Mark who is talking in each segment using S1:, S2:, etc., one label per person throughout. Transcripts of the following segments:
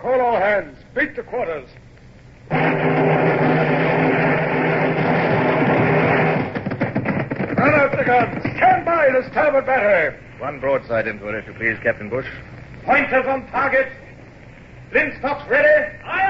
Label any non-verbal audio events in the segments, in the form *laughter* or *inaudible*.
S1: Call all hands. Beat to quarters. Run out the guns. Stand by the starboard battery.
S2: One broadside into it, if you please, Captain Bush.
S1: Pointers on target. Linstocks ready.
S3: Aye,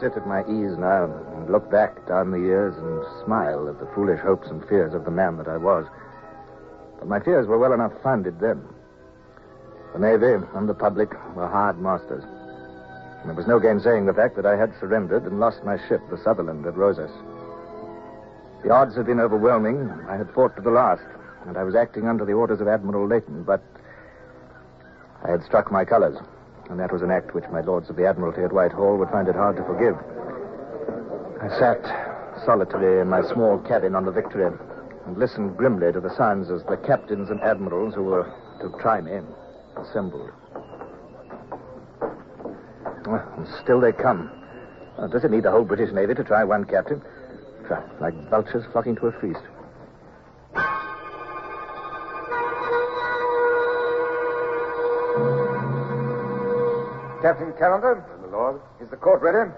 S4: Sit at my ease now and look back down the years and smile at the foolish hopes and fears of the man that I was. But my fears were well enough founded then. The Navy and the public were hard masters. And there was no gainsaying the fact that I had surrendered and lost my ship, the Sutherland, at Rosas. The odds had been overwhelming. I had fought to the last, and I was acting under the orders of Admiral Leighton, but I had struck my colors, and that was an act which my lords of the Admiralty at Whitehall would find it hard to forgive. I sat solitary in my small cabin on the Victory and listened grimly to the sounds as the captains and admirals who were to try me assembled. And still they come. Does it need the whole British Navy to try one captain? Like vultures flocking to a feast.
S5: Captain Calendar? My lord. Is the court ready?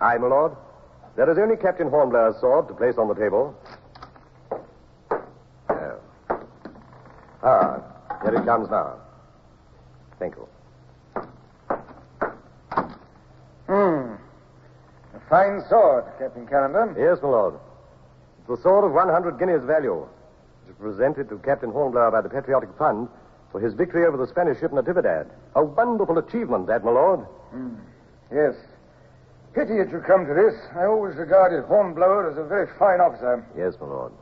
S6: Aye, my lord. There is only Captain Hornblower's sword to place on the table. There. Ah, here it comes now. Thank you.
S5: Hmm. A fine sword, Captain Calendar.
S6: Yes, my lord. It's the sword of 100 guineas value. It was presented to Captain Hornblower by the Patriotic Fund for his victory over the Spanish ship Natividad. A wonderful achievement, that, my lord.
S5: Yes. Pity it should come to this. I always regarded Hornblower as a very fine officer.
S6: Yes, my lord.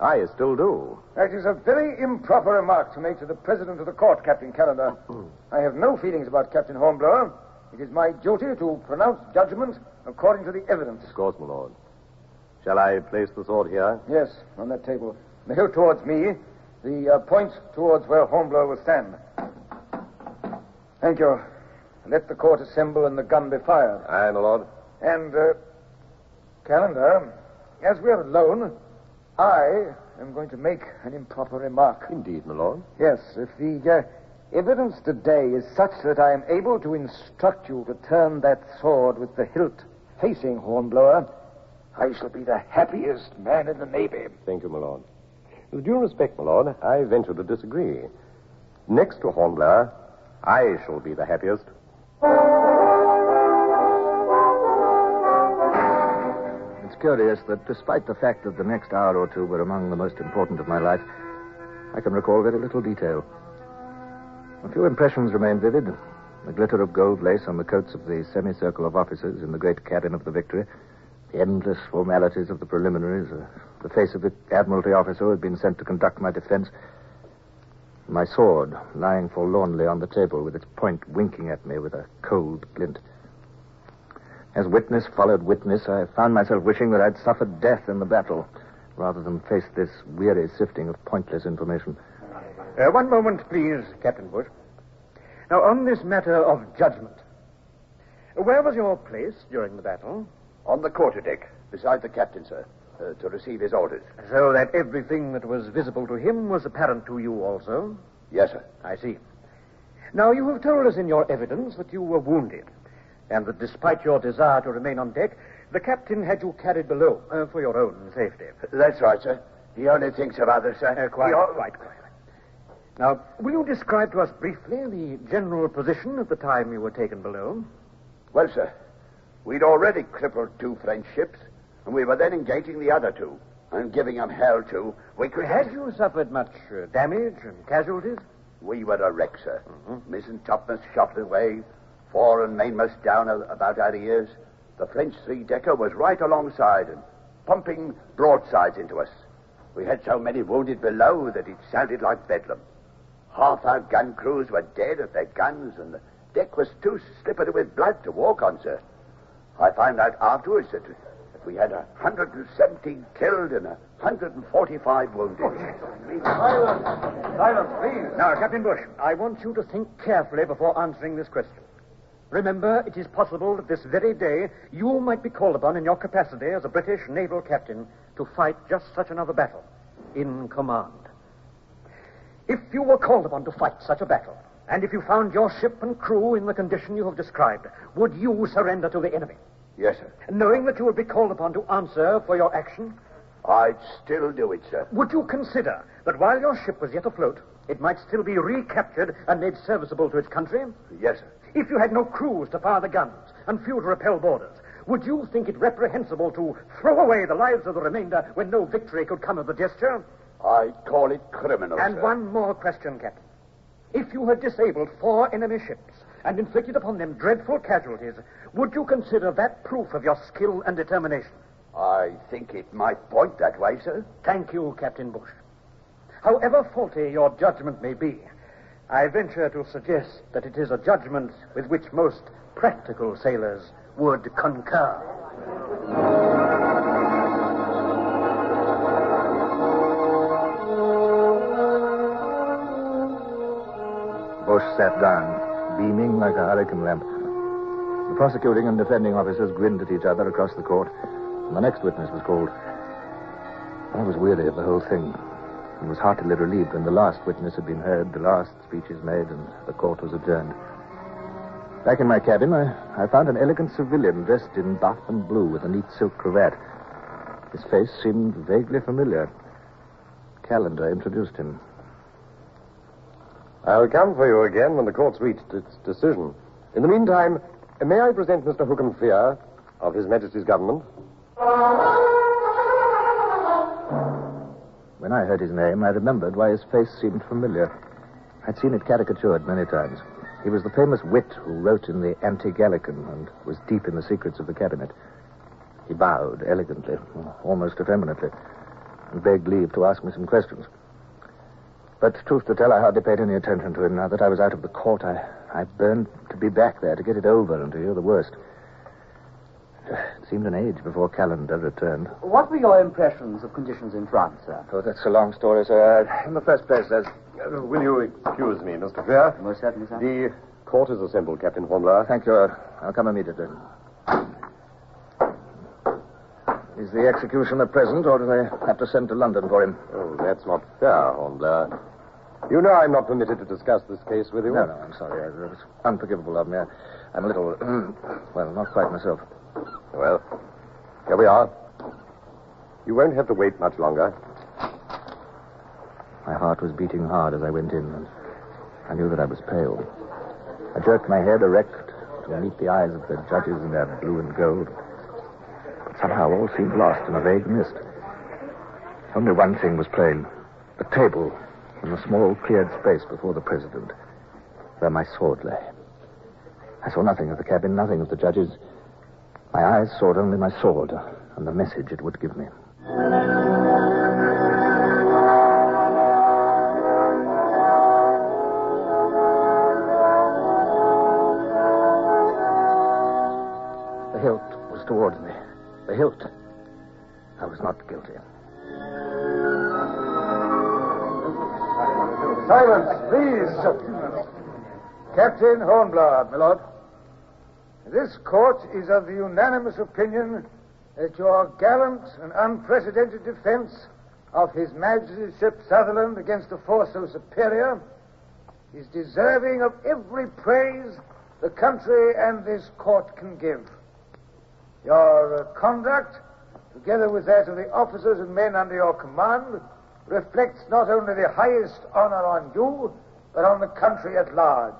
S6: I still do.
S5: That is a very improper remark to make to the president of the court, Captain Calendar. *clears throat* I have no feelings about Captain Hornblower. It is my duty to pronounce judgment according to the evidence.
S6: Of course, my lord. Shall I place the sword here?
S5: Yes, on that table. The hilt towards me, the uh, point towards where Hornblower will stand. Thank you. Let the court assemble and the gun be fired.
S6: Aye, my lord.
S5: And, uh, Calendar, as we are alone, I am going to make an improper remark.
S6: Indeed, my lord.
S5: Yes, if the uh, evidence today is such that I am able to instruct you to turn that sword with the hilt facing Hornblower, I shall be the happiest man in the Navy.
S6: Thank you, my lord. With due respect, my lord, I venture to disagree. Next to Hornblower, I shall be the happiest.
S4: It's curious that despite the fact that the next hour or two were among the most important of my life, I can recall very little detail. A few impressions remain vivid. The glitter of gold lace on the coats of the semicircle of officers in the great cabin of the Victory, the endless formalities of the preliminaries, uh, the face of the Admiralty officer who had been sent to conduct my defense, my sword lying forlornly on the table with its point winking at me with a cold glint. As witness followed witness, I found myself wishing that I'd suffered death in the battle rather than face this weary sifting of pointless information.
S7: Uh, one moment, please, Captain Bush. Now, on this matter of judgment, where was your place during the battle?
S8: On the quarterdeck, beside the captain, sir, uh, to receive his orders.
S7: So that everything that was visible to him was apparent to you also?
S8: Yes, sir.
S7: I see. Now, you have told us in your evidence that you were wounded, and that despite your desire to remain on deck, the captain had you carried below uh, for your own safety.
S8: That's right, sir. He only thinks of others, sir.
S7: Uh, quite,
S8: He al-
S7: quite, quite. Now, will you describe to us briefly the general position at the time you were taken below?
S8: Well, sir, we'd already crippled two French ships, and we were then engaging the other two and giving them hell too. We could
S7: Had you suffered much uh, damage and casualties?
S8: We were a wreck, sir. Mizzen topmast shot away, fore and mainmast down a- about our ears. The French three-decker was right alongside and pumping broadsides into us. We had so many wounded below that it sounded like bedlam. Half our gun crews were dead at their guns, and the deck was too slippery with blood to walk on, sir. I found out afterwards that we had a 117 killed and a 145 wounded.
S7: Oh, silence! Silence, please. Now, Captain Bush, I want you to think carefully before answering this question. Remember, it is possible that this very day you might be called upon in your capacity as a British naval captain to fight just such another battle in command. If you were called upon to fight such a battle, and if you found your ship and crew in the condition you have described, would you surrender to the enemy?
S8: Yes, sir.
S7: Knowing that you would be called upon to answer for your action,
S8: I'd still do it, sir.
S7: would you consider that while your ship was yet afloat, it might still be recaptured and made serviceable to its country?
S8: Yes, sir.
S7: If you had no crews to fire the guns and few to repel boarders, would you think it reprehensible to throw away the lives of the remainder when no victory could come of the gesture?
S8: I'd call it criminal,
S7: And
S8: sir.
S7: one more question, Captain. If you had disabled four enemy ships and inflicted upon them dreadful casualties, would you consider that proof of your skill and determination?
S8: I think it might point that way, sir.
S7: Thank you, Captain Bush. However faulty your judgment may be, I venture to suggest that it is a judgment with which most practical sailors would concur.
S4: Bush sat down, beaming like a hurricane lamp. The prosecuting and defending officers grinned at each other across the court, and the next witness was called. I was weary of the whole thing, and was heartily relieved when the last witness had been heard, the last speeches made, and the court was adjourned. Back in my cabin, I, I found an elegant civilian dressed in buff and blue with a neat silk cravat. His face seemed vaguely familiar. Calendar introduced him.
S6: I'll come for you again when the court's reached its decision. In the meantime, may I present Mr. Hookham Frere of His Majesty's government?
S4: When I heard his name, I remembered why his face seemed familiar. I'd seen it caricatured many times. He was the famous wit who wrote in the Anti-Gallican and was deep in the secrets of the cabinet. He bowed elegantly, almost effeminately, and begged leave to ask me some questions. But truth to tell, I hardly paid any attention to him now that I was out of the court. I, I burned to be back there, to get it over and to hear the worst. It seemed an age before Calendar returned.
S9: What were your impressions of conditions in France, sir?
S4: Oh, that's a long story, sir. Uh, In the first place, there's
S6: Uh, will you excuse me, Mr. Fair?
S9: Most certainly, sir.
S6: The court is assembled, Captain Hornblower.
S4: Thank you. Uh, I'll come immediately. Is the executioner present, or do they have to send to London for him?
S6: Oh, that's not fair, Hornblower. You know I'm not permitted to discuss this case with you.
S4: No, no, I'm sorry. It was unforgivable of me. I, I'm a little, *clears throat* well, not quite myself.
S6: Well, here we are. You won't have to wait much longer.
S4: My heart was beating hard as I went in, and I knew that I was pale. I jerked my head erect to meet the eyes of the judges in their blue and gold. But somehow all seemed lost in a vague mist. Only one thing was plain the table and the small cleared space before the president, where my sword lay. I saw nothing of the cabin, nothing of the judges. My eyes saw only my sword and the message it would give me. The hilt was towards me. The hilt. *laughs*
S5: Captain Hornblower, my lord. This court is of the unanimous opinion that your gallant and unprecedented defense of His Majesty's ship Sutherland against a force so superior is deserving of every praise the country and this court can give. Your uh, conduct, together with that of the officers and men under your command, reflects not only the highest honor on you, but on the country at large.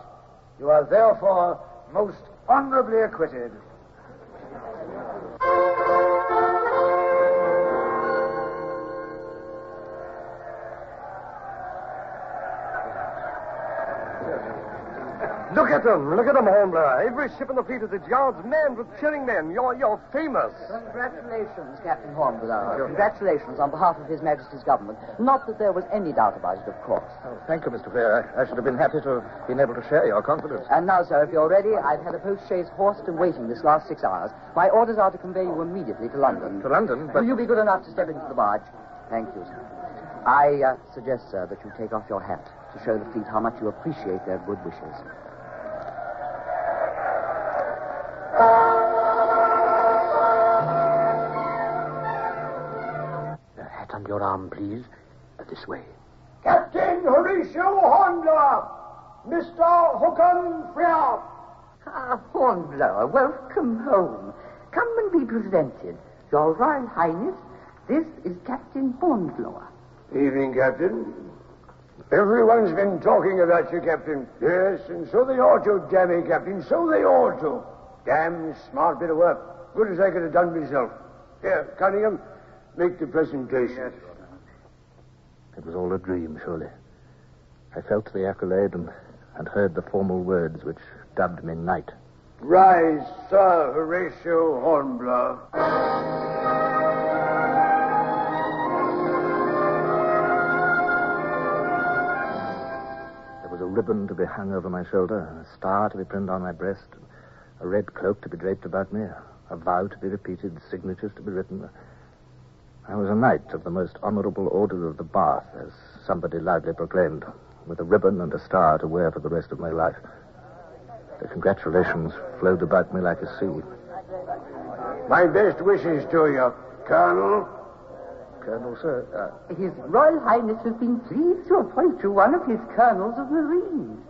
S5: You are therefore most honorably acquitted.
S6: At them. Look at them, Hornblower. Every ship in the fleet is at yards manned with cheering men. You're, you're famous.
S9: Congratulations, Captain Hornblower. Congratulations on behalf of His Majesty's government. Not that there was any doubt about it, of course.
S4: Oh, thank you, Mr. Fair. I, I should have been happy to have been able to share your confidence.
S9: And now, sir, if you're ready, I've had a post-chaise horsed and waiting this last six hours. My orders are to convey you immediately to London.
S4: To London? But
S9: Will you be good enough to step into the barge? Thank you, sir. I uh, suggest, sir, that you take off your hat to show the fleet how much you appreciate their good wishes.
S7: Your arm, please. Uh, this way.
S3: Captain Horatio Hornblower, Mr. Hookham Frere.
S10: Ah, Hornblower, welcome home. Come and be presented. Your Royal Highness, this is Captain Hornblower.
S5: Evening, Captain. Everyone's been talking about you, Captain. Yes, and so they ought to, damn it, Captain. So they ought to. Damn smart bit of work. Good as I could have done myself. Here, Cunningham, make the presentation.
S4: it was all a dream, surely. I felt the accolade and, and heard the formal words which dubbed me knight.
S5: Rise, Sir Horatio Hornblower.
S4: There was a ribbon to be hung over my shoulder, a star to be pinned on my breast, a red cloak to be draped about me, a vow to be repeated, signatures to be written. I was a knight of the most honorable order of the Bath, as somebody loudly proclaimed, with a ribbon and a star to wear for the rest of my life. The congratulations flowed about me like a sea.
S5: My best wishes to you, Colonel.
S4: Colonel, sir, uh,
S10: His Royal Highness has been pleased to appoint you one of his colonels of Marines.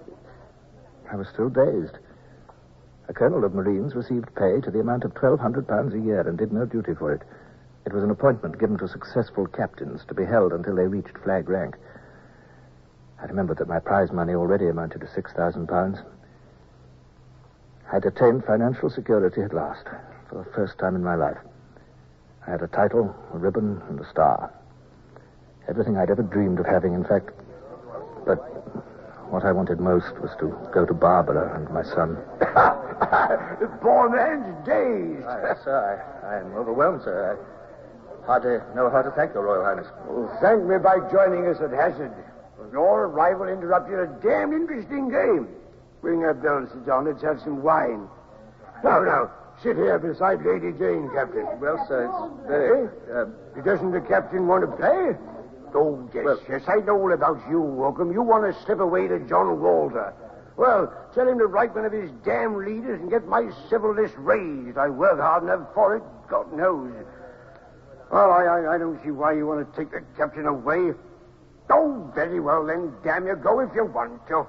S4: I was still dazed. A colonel of Marines received pay to the amount of £1,200 a year and did no duty for it. It was an appointment given to successful captains to be held until they reached flag rank. I remembered that my prize money already amounted to £6,000. I'd attained financial security at last, for the first time in my life. I had a title, a ribbon, and a star. Everything I'd ever dreamed of having, in fact. But what I wanted most was to go to Barbara and my son. *coughs*
S5: the poor man's dazed.
S4: yes, sir. I, I am overwhelmed, sir. I hardly know how to thank your Royal Highness.
S5: Well, thank me by joining us at hazard. Your arrival interrupted a damn interesting game. Bring up those, Sir John. Let's have some wine. Now, now, sit here beside Lady Jane, Captain.
S4: Well, sir, it's very. Uh,
S5: Doesn't the captain want to play? Oh, yes,
S4: Well-
S5: yes. I know all about you, Welcome. You want to slip away to John Walter. Well, tell him to write one of his damn leaders and get my civil list raised. I work hard enough for it, God knows. Well, I, I, I don't see why you want to take the captain away. Oh, very well then. Damn you, go if you want to.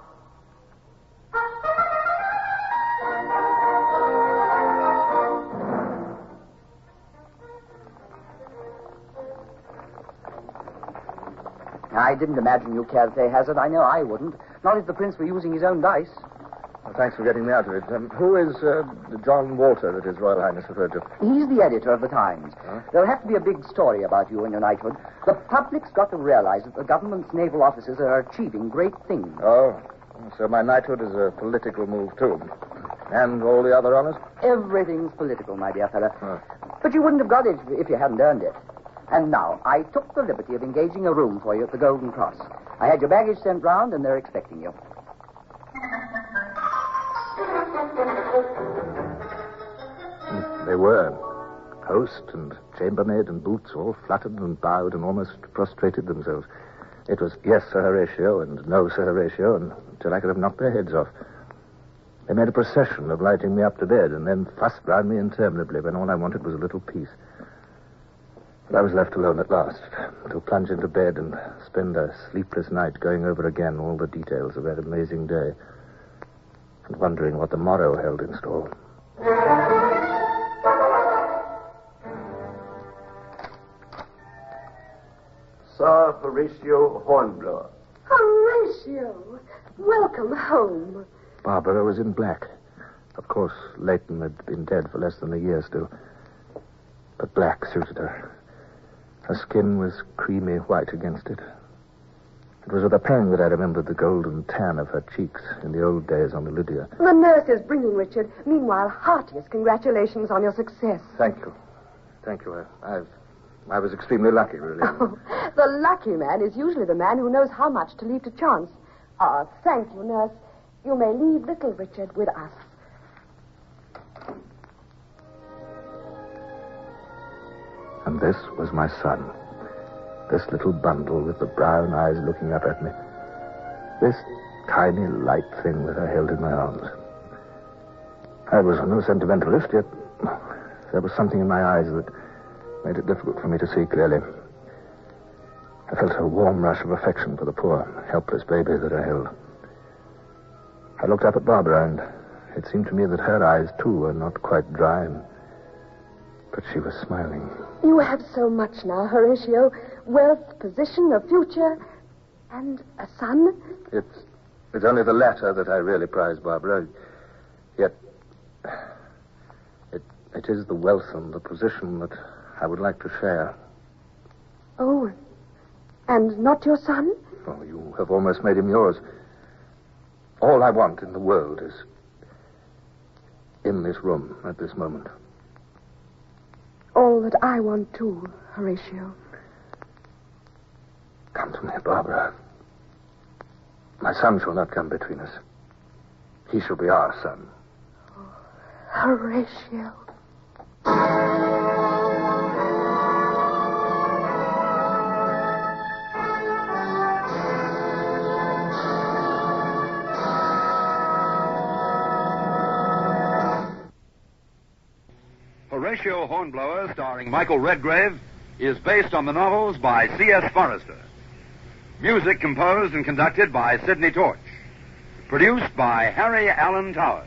S9: I didn't imagine you cared to hazard. I know I wouldn't. Not if the prince were using his own dice.
S4: Thanks for getting me out of it. Um, who is uh, John Walter that His Royal Highness referred to?
S9: He's the editor of the Times. There'll have to be a big story about you and your knighthood. The public's got to realize that the government's naval officers are achieving great things.
S4: Oh, so my knighthood is a political move, too. And all the other honors?
S9: Everything's political, my dear fellow.
S4: Huh.
S9: But you wouldn't have got it if you hadn't earned it. And now, I took the liberty of engaging a room for you at the Golden Cross. I had your baggage sent round, and they're expecting you.
S4: Hmm, they were. Host and chambermaid and boots all fluttered and bowed and almost prostrated themselves. It was yes, Sir Horatio, and no, Sir Horatio, until I could have knocked their heads off. They made a procession of lighting me up to bed and then fussed round me interminably when all I wanted was a little peace. But I was left alone at last to plunge into bed and spend a sleepless night going over again all the details of that amazing day wondering what the morrow held in store.
S8: Sir Horatio Hornblower.
S11: Horatio, welcome home.
S4: Barbara was in black. Of course, Leighton had been dead for less than a year still. But black suited her. Her skin was creamy white against it. It was with a pang that I remembered the golden tan of her cheeks in the old days on the Lydia.
S11: The nurse is bringing Richard. Meanwhile, heartiest congratulations on your success.
S4: Thank you. Thank you. I, I've, I was extremely lucky, really.
S11: Oh, *laughs* the lucky man is usually the man who knows how much to leave to chance. Ah, thank you, nurse. You may leave little Richard with us.
S4: And this was my son. This little bundle with the brown eyes looking up at me. This tiny light thing that I held in my arms. I was no sentimentalist, yet there was something in my eyes that made it difficult for me to see clearly. I felt a warm rush of affection for the poor, helpless baby that I held. I looked up at Barbara, and it seemed to me that her eyes, too, were not quite dry, but she was smiling.
S11: You have so much now, Horatio. Wealth, position, a future, and a son.
S4: It's, it's only the latter that I really prize, Barbara. Yet, it, it is the wealth and the position that I would like to share.
S11: Oh, and not your son?
S4: Oh, you have almost made him yours. All I want in the world is in this room at this moment.
S11: All that I want, too, Horatio.
S4: Come to me, Barbara. My son shall not come between us. He shall be our son.
S11: Oh, Horatio.
S12: Horatio Hornblower, starring Michael Redgrave, is based on the novels by C.S. Forester. Music composed and conducted by Sidney Torch. Produced by Harry Alan Towers.